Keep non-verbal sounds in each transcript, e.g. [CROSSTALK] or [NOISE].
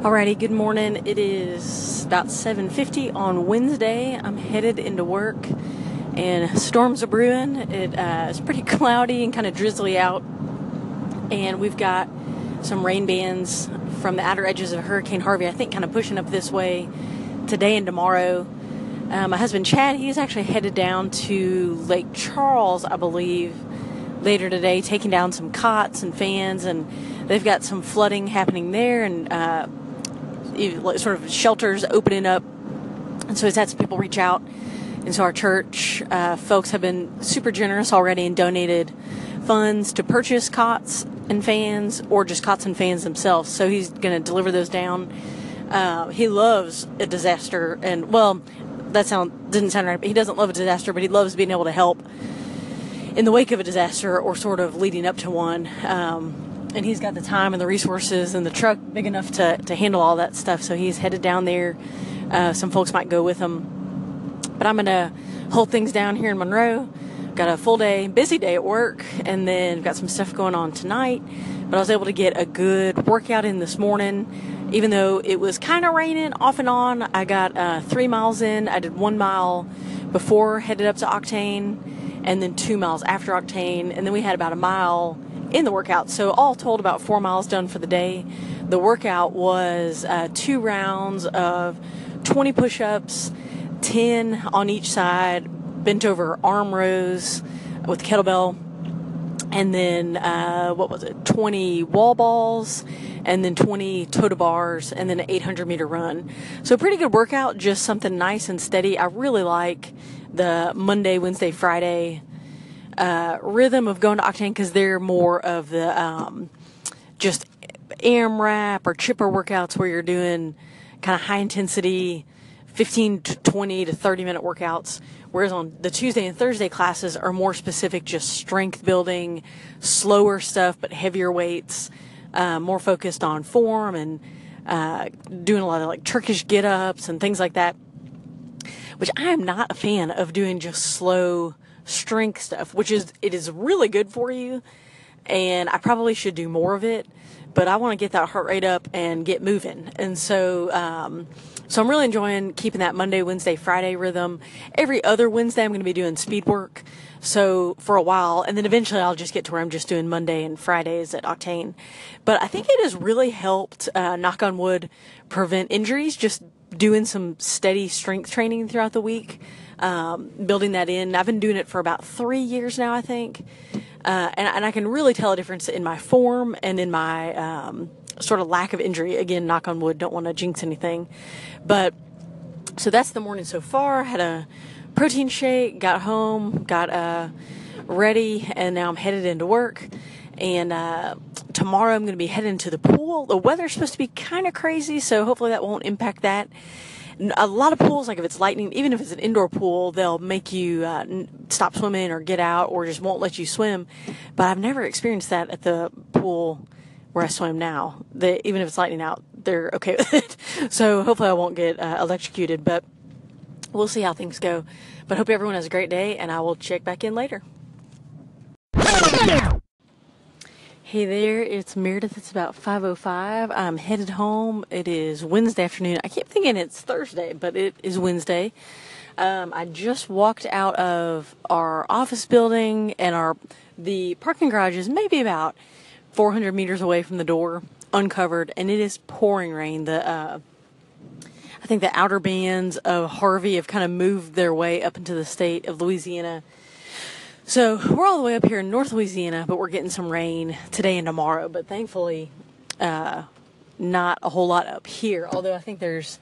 Alrighty, good morning. It is about 7:50 on Wednesday. I'm headed into work, and storms are brewing. It uh, is pretty [LAUGHS] cloudy and kind of drizzly out, and we've got some rain bands from the outer edges of Hurricane Harvey. I think kind of pushing up this way today and tomorrow. Uh, my husband Chad, he's actually headed down to Lake Charles, I believe, later today, taking down some cots and fans, and they've got some flooding happening there, and uh, sort of shelters opening up. And so he's had some people reach out. And so our church uh, folks have been super generous already and donated funds to purchase cots and fans or just cots and fans themselves. So he's going to deliver those down. Uh, he loves a disaster, and well, that sound didn't sound right. but He doesn't love a disaster, but he loves being able to help in the wake of a disaster or sort of leading up to one. Um, and he's got the time and the resources and the truck big enough to, to handle all that stuff. So he's headed down there. Uh, some folks might go with him, but I'm gonna hold things down here in Monroe. Got a full day, busy day at work, and then got some stuff going on tonight. But I was able to get a good workout in this morning, even though it was kind of raining off and on. I got uh, three miles in. I did one mile before headed up to Octane, and then two miles after Octane, and then we had about a mile in the workout. So all told, about four miles done for the day. The workout was uh, two rounds of 20 push-ups, 10 on each side, bent over arm rows with kettlebell, and then uh, what was it? 20 wall balls, and then 20 toe to bars, and then an 800 meter run. So pretty good workout, just something nice and steady. I really like the Monday, Wednesday, Friday uh, rhythm of going to Octane because they're more of the um, just AMRAP or chipper workouts where you're doing kind of high intensity 15 to 20 to 30 minute workouts. Whereas on the tuesday and thursday classes are more specific just strength building slower stuff but heavier weights uh, more focused on form and uh, doing a lot of like turkish get ups and things like that which i am not a fan of doing just slow strength stuff, which is it is really good for you, and I probably should do more of it. But I want to get that heart rate up and get moving, and so um, so I'm really enjoying keeping that Monday, Wednesday, Friday rhythm. Every other Wednesday, I'm going to be doing speed work. So for a while, and then eventually I'll just get to where I'm just doing Monday and Fridays at Octane. But I think it has really helped, uh, knock on wood, prevent injuries. Just doing some steady strength training throughout the week um, building that in. I've been doing it for about three years now, I think. Uh, and, and, I can really tell a difference in my form and in my um, sort of lack of injury. Again, knock on wood, don't want to jinx anything. But so that's the morning so far. Had a protein shake, got home, got uh, ready, and now I'm headed into work. And uh, tomorrow I'm going to be heading to the pool. The weather's supposed to be kind of crazy, so hopefully that won't impact that a lot of pools, like if it's lightning, even if it's an indoor pool, they'll make you uh, stop swimming or get out or just won't let you swim. But I've never experienced that at the pool where I swim now. Even if it's lightning out, they're okay [LAUGHS] with it. So hopefully I won't get uh, electrocuted, but we'll see how things go. But hope everyone has a great day, and I will check back in later. Hey there, it's Meredith. It's about 5:05. I'm headed home. It is Wednesday afternoon. I keep thinking it's Thursday, but it is Wednesday. Um, I just walked out of our office building, and our the parking garage is maybe about 400 meters away from the door, uncovered, and it is pouring rain. The uh, I think the outer bands of Harvey have kind of moved their way up into the state of Louisiana so we're all the way up here in North Louisiana, but we're getting some rain today and tomorrow. But thankfully, uh, not a whole lot up here. Although I think there's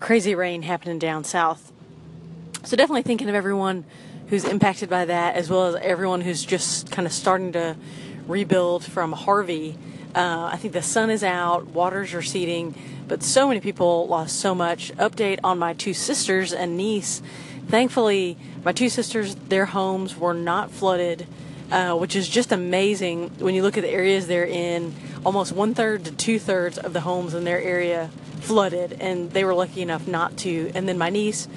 crazy rain happening down south. So definitely thinking of everyone who's impacted by that, as well as everyone who's just kind of starting to rebuild from Harvey. Uh, I think the sun is out, waters receding, but so many people lost so much. Update on my two sisters and niece Thankfully, my two sisters, their homes were not flooded, uh, which is just amazing when you look at the areas they're in. Almost one third to two thirds of the homes in their area flooded, and they were lucky enough not to. And then my niece,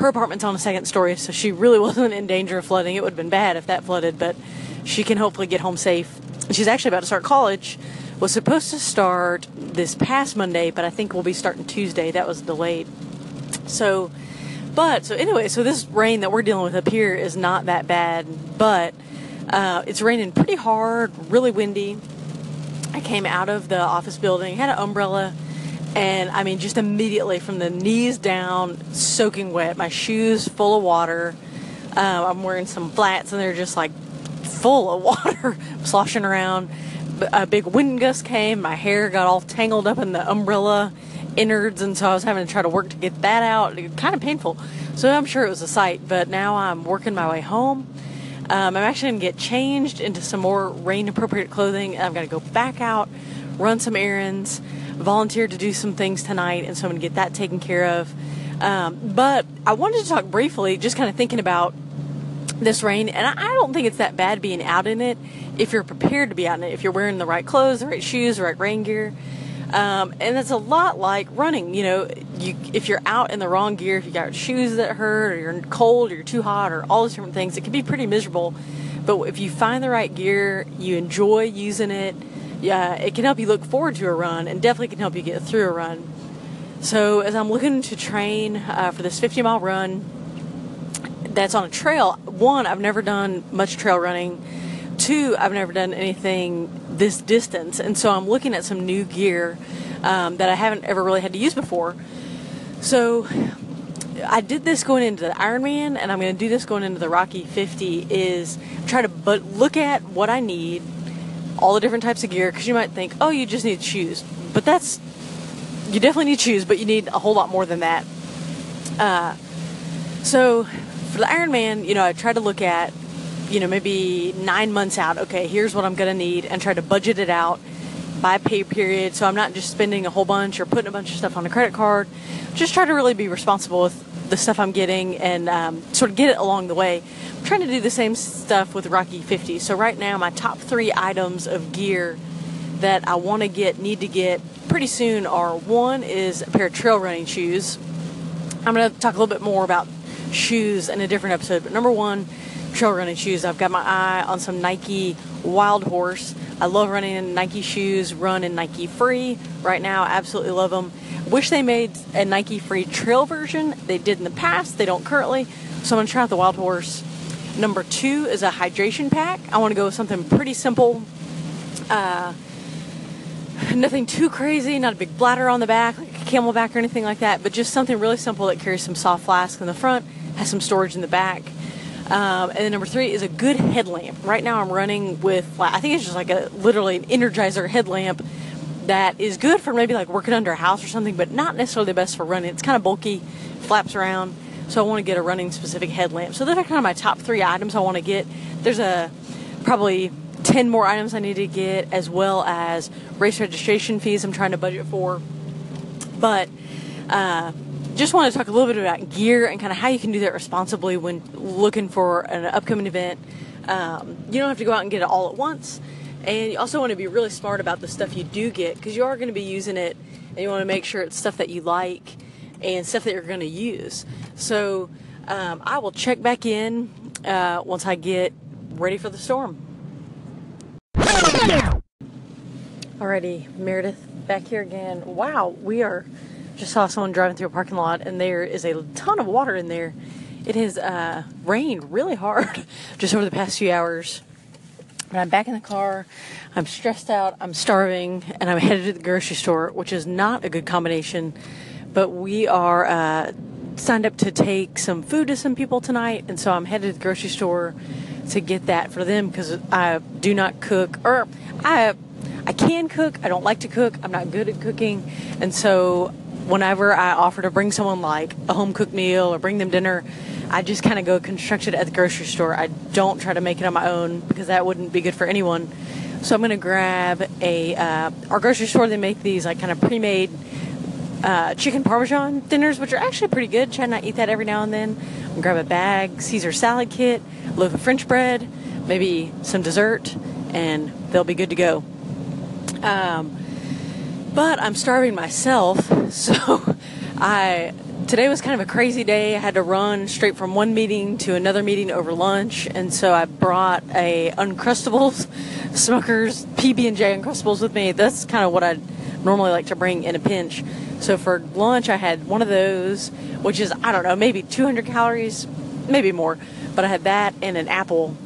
her apartment's on the second story, so she really [LAUGHS] wasn't in danger of flooding. It would have been bad if that flooded, but she can hopefully get home safe. She's actually about to start college, was supposed to start this past Monday, but I think we'll be starting Tuesday. That was delayed. So, but so anyway, so this rain that we're dealing with up here is not that bad, but uh, it's raining pretty hard, really windy. I came out of the office building, had an umbrella, and I mean, just immediately from the knees down, soaking wet, my shoes full of water. Uh, I'm wearing some flats, and they're just like full of [LAUGHS] water, sloshing around. A big wind gust came, my hair got all tangled up in the umbrella innards, and so I was having to try to work to get that out. Kind of painful. So I'm sure it was a sight, but now I'm working my way home. Um, I'm actually going to get changed into some more rain appropriate clothing. I'm going to go back out, run some errands, volunteer to do some things tonight, and so I'm going to get that taken care of. Um, but I wanted to talk briefly, just kind of thinking about this rain, and I don't think it's that bad being out in it if you're prepared to be out in it, if you're wearing the right clothes, the right shoes, the right rain gear. Um, and it's a lot like running. You know, you if you're out in the wrong gear, if you got shoes that hurt, or you're cold, or you're too hot, or all those different things, it can be pretty miserable. But if you find the right gear, you enjoy using it. Yeah, it can help you look forward to a run, and definitely can help you get through a run. So as I'm looking to train uh, for this 50 mile run, that's on a trail. One, I've never done much trail running. Two, I've never done anything this distance, and so I'm looking at some new gear um, that I haven't ever really had to use before. So I did this going into the Ironman, and I'm going to do this going into the Rocky 50. Is try to but look at what I need, all the different types of gear, because you might think, oh, you just need shoes, but that's you definitely need shoes, but you need a whole lot more than that. Uh, so for the Ironman, you know, I try to look at you know, maybe nine months out, okay, here's what I'm going to need, and try to budget it out by pay period. So I'm not just spending a whole bunch or putting a bunch of stuff on a credit card. Just try to really be responsible with the stuff I'm getting and um, sort of get it along the way. I'm trying to do the same stuff with Rocky 50. So right now, my top three items of gear that I want to get, need to get pretty soon are one is a pair of trail running shoes. I'm going to talk a little bit more about shoes in a different episode, but number one, trail running shoes. I've got my eye on some Nike Wild Horse. I love running in Nike shoes, run in Nike Free. Right now, absolutely love them. Wish they made a Nike Free trail version. They did in the past, they don't currently. So I'm going to try out the Wild Horse. Number two is a hydration pack. I want to go with something pretty simple. Uh, nothing too crazy, not a big bladder on the back, like a CamelBak or anything like that, but just something really simple that carries some soft flask in the front, has some storage in the back. Um, and then number three is a good headlamp. Right now I'm running with, I think it's just like a literally an Energizer headlamp that is good for maybe like working under a house or something, but not necessarily the best for running. It's kind of bulky, flaps around, so I want to get a running specific headlamp. So those are kind of my top three items I want to get. There's a probably 10 more items I need to get, as well as race registration fees I'm trying to budget for. But uh, just want to talk a little bit about gear and kind of how you can do that responsibly when looking for an upcoming event. Um, you don't have to go out and get it all at once. And you also want to be really smart about the stuff you do get because you are going to be using it and you want to make sure it's stuff that you like and stuff that you're going to use. So um, I will check back in uh, once I get ready for the storm. Alrighty, Meredith back here again. Wow, we are just saw someone driving through a parking lot, and there is a ton of water in there. It has uh, rained really hard [LAUGHS] just over the past few hours. But I'm back in the car. I'm stressed out. I'm starving, and I'm headed to the grocery store, which is not a good combination. But we are uh, signed up to take some food to some people tonight, and so I'm headed to the grocery store to get that for them because I do not cook, or I I can cook. I don't like to cook. I'm not good at cooking, and so whenever I offer to bring someone like a home cooked meal or bring them dinner, I just kind of go construct it at the grocery store. I don't try to make it on my own because that wouldn't be good for anyone. So I'm going to grab a uh, our grocery store. They make these like kind of pre-made uh, chicken parmesan dinners, which are actually pretty good. Try not eat that every now and then. I'm grab a bag Caesar salad kit, a loaf of French bread, maybe some dessert, and they'll be good to go. Um, but I'm starving myself, [LAUGHS] so I today was kind of a crazy day. I had to run straight from one meeting to another meeting over lunch, and so I brought a Uncrustables, [LAUGHS] Smucker's PB and J Uncrustables with me. That's kind of what I normally like to bring in a pinch. So for lunch, I had one of those, which is I don't know, maybe 200 calories, maybe more, but I had that and an apple,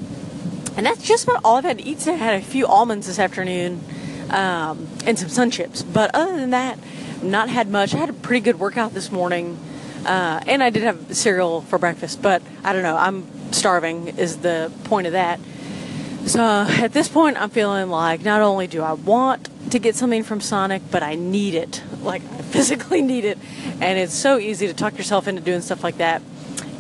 and that's just about all I've had to eat today. I had a few almonds this afternoon, um, and some sun chips, but other than that not had much. I had a pretty good workout this morning, uh, and I did have cereal for breakfast. But I don't know. I'm starving. Is the point of that? So at this point, I'm feeling like not only do I want to get something from Sonic, but I need it. Like I physically need it, and it's so easy to talk yourself into doing stuff like that.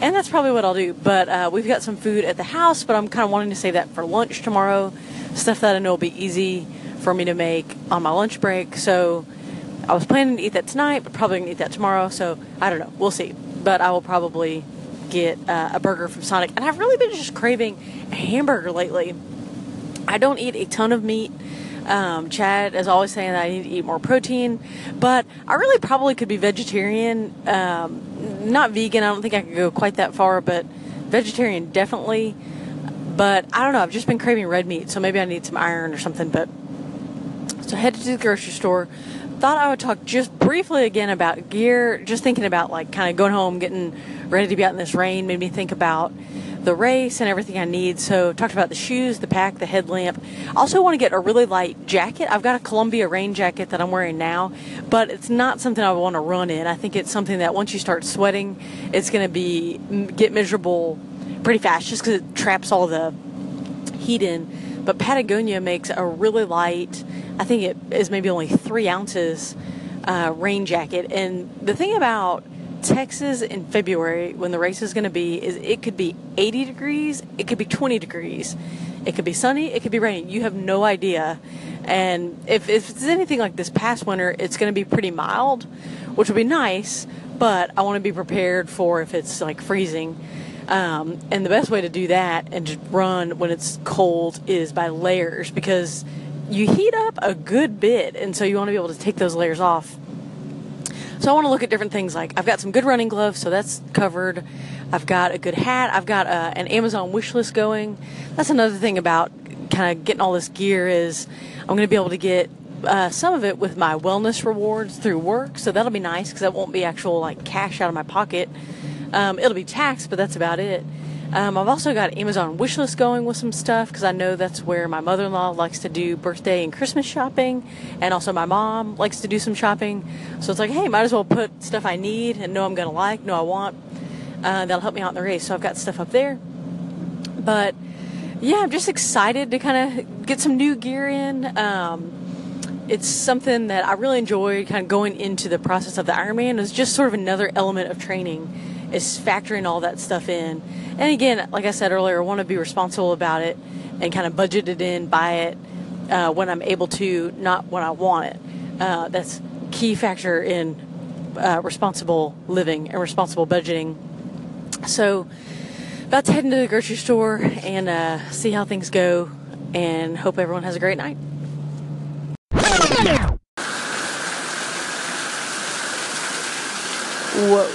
And that's probably what I'll do. But uh, we've got some food at the house, but I'm kind of wanting to save that for lunch tomorrow. Stuff that I know will be easy for me to make on my lunch break. So I was planning to eat that tonight, but probably gonna eat that tomorrow. So I don't know. We'll see. But I will probably get uh, a burger from Sonic. And I've really been just craving a hamburger lately. I don't eat a ton of meat. Um, Chad is always saying that I need to eat more protein, but I really probably could be vegetarian. Um, not vegan. I don't think I could go quite that far, but vegetarian definitely. But I don't know. I've just been craving red meat, so maybe I need some iron or something. But so I headed to the grocery store thought I would talk just briefly again about gear. Just thinking about like kind of going home, getting ready to be out in this rain, made me think about the race and everything I need. So talked about the shoes, the pack, the headlamp. Also want to get a really light jacket. I've got a Columbia rain jacket that I'm wearing now, but it's not something I want to run in. I think it's something that once you start sweating, it's going to be get miserable pretty fast just because it traps all the heat in. But Patagonia makes a really light I think it is maybe only three ounces uh, rain jacket. And the thing about Texas in February, when the race is going to be, is it could be 80 degrees, it could be 20 degrees, it could be sunny, it could be raining. You have no idea. And if, if it's anything like this past winter, it's going to be pretty mild, which would be nice. But I want to be prepared for if it's like freezing. Um, and the best way to do that and just run when it's cold is by layers because you heat up a good bit, and so you want to be able to take those layers off. So I want to look at different things like I've got some good running gloves, so that's covered. I've got a good hat. I've got uh, an Amazon wish list going. That's another thing about kind of getting all this gear is I'm going to be able to get uh, some of it with my wellness rewards through work, so that'll be nice because that won't be actual like cash out of my pocket. Um, it'll be taxed, but that's about it. Um, I've also got Amazon wishlist going with some stuff because I know that's where my mother in law likes to do birthday and Christmas shopping, and also my mom likes to do some shopping. So it's like, hey, might as well put stuff I need and know I'm going to like, know I want. Uh, that'll help me out in the race. So I've got stuff up there. But yeah, I'm just excited to kind of get some new gear in. Um, it's something that I really enjoy kind of going into the process of the Ironman. It's just sort of another element of training is factoring all that stuff in. And again, like I said earlier, I want to be responsible about it and kind of budget it in, buy it uh, when I'm able to, not when I want it. Uh, that's key factor in uh, responsible living and responsible budgeting. So, about to head into the grocery store and uh, see how things go, and hope everyone has a great night. Whoa.